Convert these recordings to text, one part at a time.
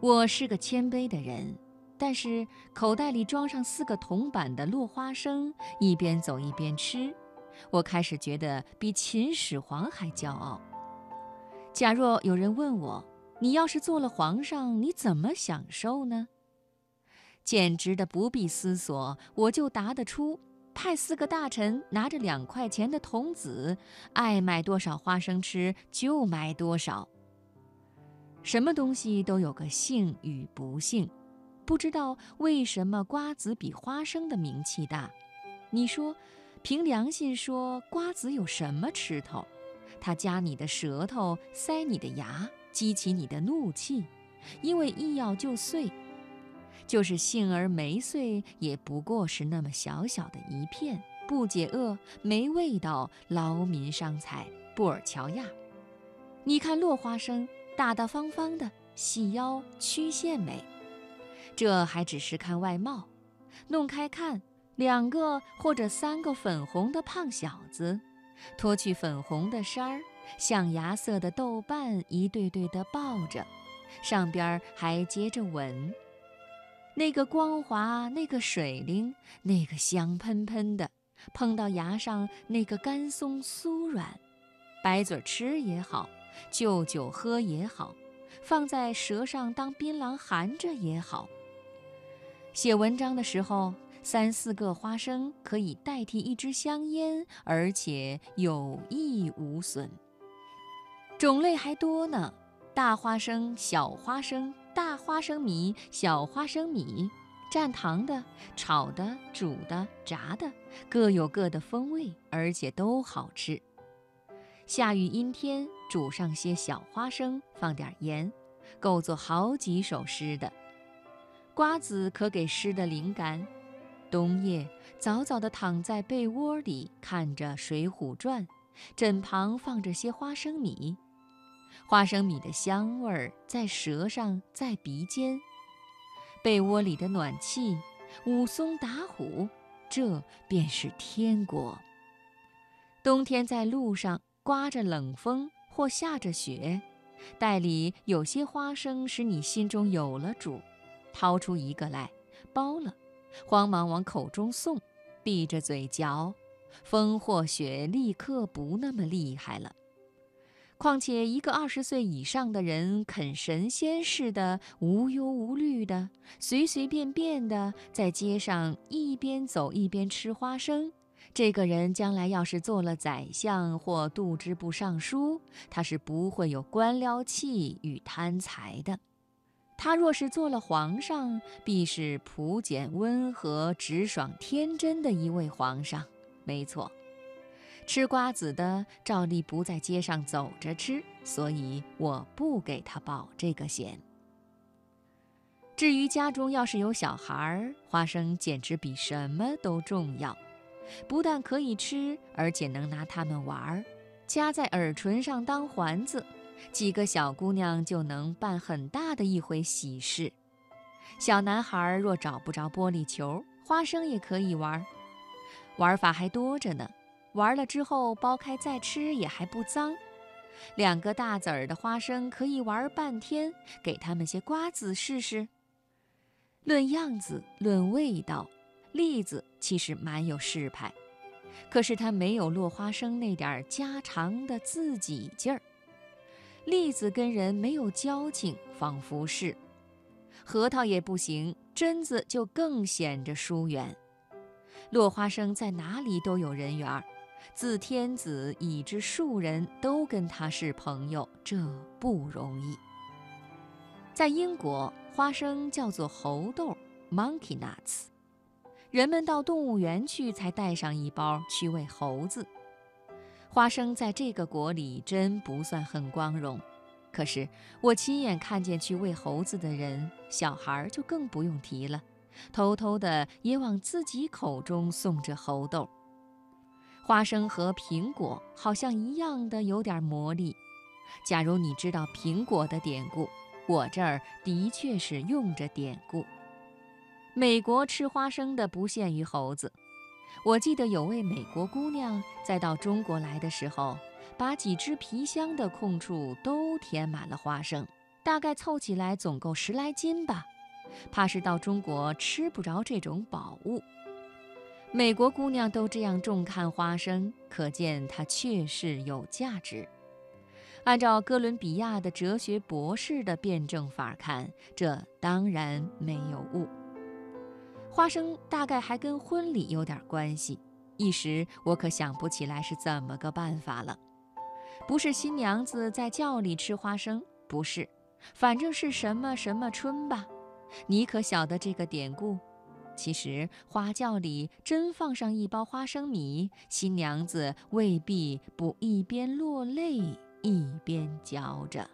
我是个谦卑的人，但是口袋里装上四个铜板的落花生，一边走一边吃，我开始觉得比秦始皇还骄傲。假若有人问我，你要是做了皇上，你怎么享受呢？简直的不必思索，我就答得出：派四个大臣拿着两块钱的铜子，爱买多少花生吃就买多少。什么东西都有个幸与不幸，不知道为什么瓜子比花生的名气大。你说，凭良心说，瓜子有什么吃头？它夹你的舌头，塞你的牙，激起你的怒气，因为一咬就碎。就是杏儿没碎，也不过是那么小小的一片，不解饿，没味道，劳民伤财，布尔乔亚。你看落花生。大大方方的，细腰曲线美，这还只是看外貌。弄开看，两个或者三个粉红的胖小子，脱去粉红的衫儿，象牙色的豆瓣一对对的抱着，上边还接着吻。那个光滑，那个水灵，那个香喷喷的，碰到牙上那个干松酥软，白嘴吃也好。就酒喝也好，放在舌上当槟榔含着也好。写文章的时候，三四个花生可以代替一支香烟，而且有益无损。种类还多呢，大花生、小花生、大花生米、小花生米，蘸糖的、炒的、煮的、炸的，各有各的风味，而且都好吃。下雨阴天，煮上些小花生，放点盐，够做好几首诗的。瓜子可给诗的灵感。冬夜早早地躺在被窝里，看着《水浒传》，枕旁放着些花生米，花生米的香味儿在舌上，在鼻尖。被窝里的暖气，武松打虎，这便是天国。冬天在路上。刮着冷风或下着雪，袋里有些花生，使你心中有了主。掏出一个来，包了，慌忙往口中送，闭着嘴嚼。风或雪立刻不那么厉害了。况且一个二十岁以上的人，肯神仙似的无忧无虑的，随随便便的在街上一边走一边吃花生。这个人将来要是做了宰相或度支部尚书，他是不会有官僚气与贪财的。他若是做了皇上，必是朴简温和、直爽天真的一位皇上。没错，吃瓜子的照例不在街上走着吃，所以我不给他保这个险。至于家中要是有小孩儿，花生简直比什么都重要。不但可以吃，而且能拿它们玩儿，夹在耳唇上当环子，几个小姑娘就能办很大的一回喜事。小男孩若找不着玻璃球，花生也可以玩，玩法还多着呢。玩了之后剥开再吃也还不脏。两个大籽儿的花生可以玩半天，给他们些瓜子试试。论样子，论味道。栗子其实蛮有势派，可是它没有落花生那点家常的自己劲儿。栗子跟人没有交情，仿佛是；核桃也不行，榛子就更显着疏远。落花生在哪里都有人缘儿，自天子以至庶人都跟他是朋友，这不容易。在英国，花生叫做猴豆 （monkey nuts）。人们到动物园去才带上一包去喂猴子。花生在这个国里真不算很光荣，可是我亲眼看见去喂猴子的人，小孩就更不用提了，偷偷的也往自己口中送着猴豆。花生和苹果好像一样的有点魔力。假如你知道苹果的典故，我这儿的确是用着典故。美国吃花生的不限于猴子，我记得有位美国姑娘在到中国来的时候，把几只皮箱的空处都填满了花生。大概凑起来总够十来斤吧。怕是到中国吃不着这种宝物。美国姑娘都这样重看花生，可见它确实有价值。按照哥伦比亚的哲学博士的辩证法看，这当然没有误。花生大概还跟婚礼有点关系，一时我可想不起来是怎么个办法了。不是新娘子在轿里吃花生，不是，反正是什么什么春吧。你可晓得这个典故？其实花轿里真放上一包花生米，新娘子未必不一边落泪一边嚼着。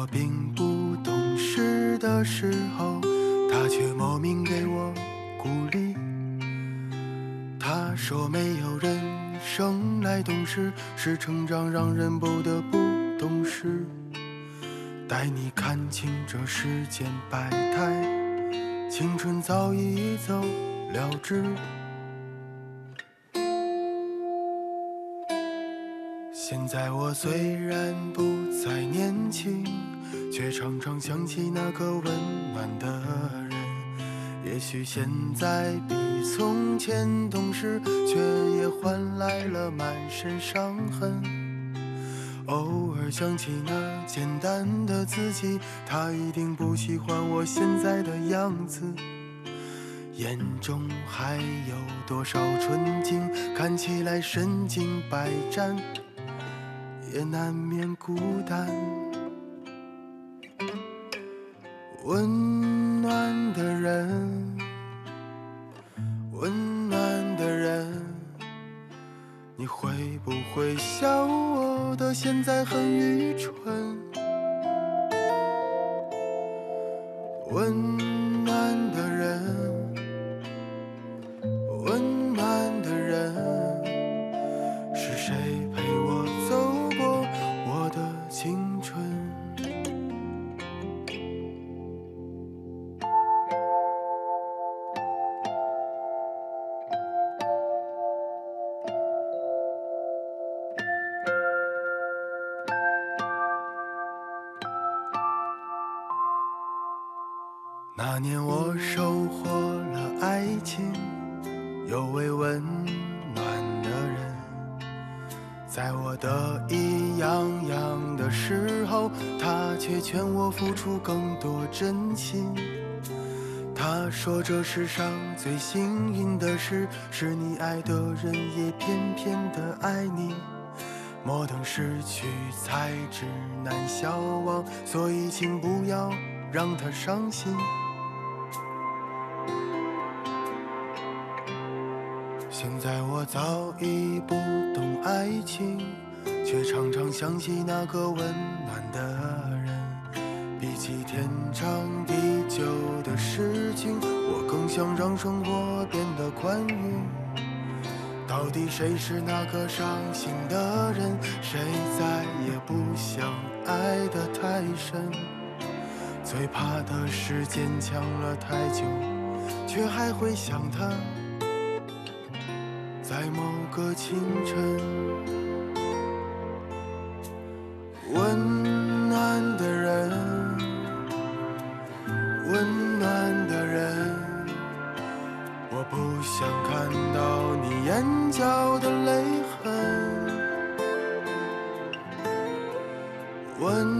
我并不懂事的时候，他却莫名给我鼓励。他说没有人生来懂事，是成长让人不得不懂事。带你看清这世间百态，青春早已走了之。现在我虽然不再年轻，却常常想起那个温暖的人。也许现在比从前懂事，却也换来了满身伤痕。偶尔想起那简单的自己，他一定不喜欢我现在的样子。眼中还有多少纯净，看起来身经百战。也难免孤单，温暖的人，温暖的人，你会不会笑我的现在很愚蠢？那年我收获了爱情，有位温暖的人，在我得意洋洋的时候，他却劝我付出更多真心。他说这世上最幸运的事，是你爱的人也偏偏的爱你。莫等失去才知难消亡，所以请不要让他伤心。现在我早已不懂爱情，却常常想起那个温暖的人。比起天长地久的事情，我更想让生活变得宽裕。到底谁是那个伤心的人？谁再也不想爱得太深？最怕的是坚强了太久，却还会想他。在某个清晨，温暖的人，温暖的人，我不想看到你眼角的泪痕。温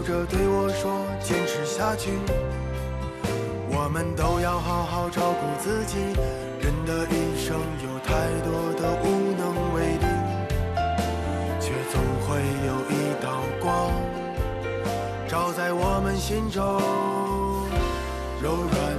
笑着对我说：“坚持下去。”我们都要好好照顾自己。人的一生有太多的无能为力，却总会有一道光照在我们心中，柔软。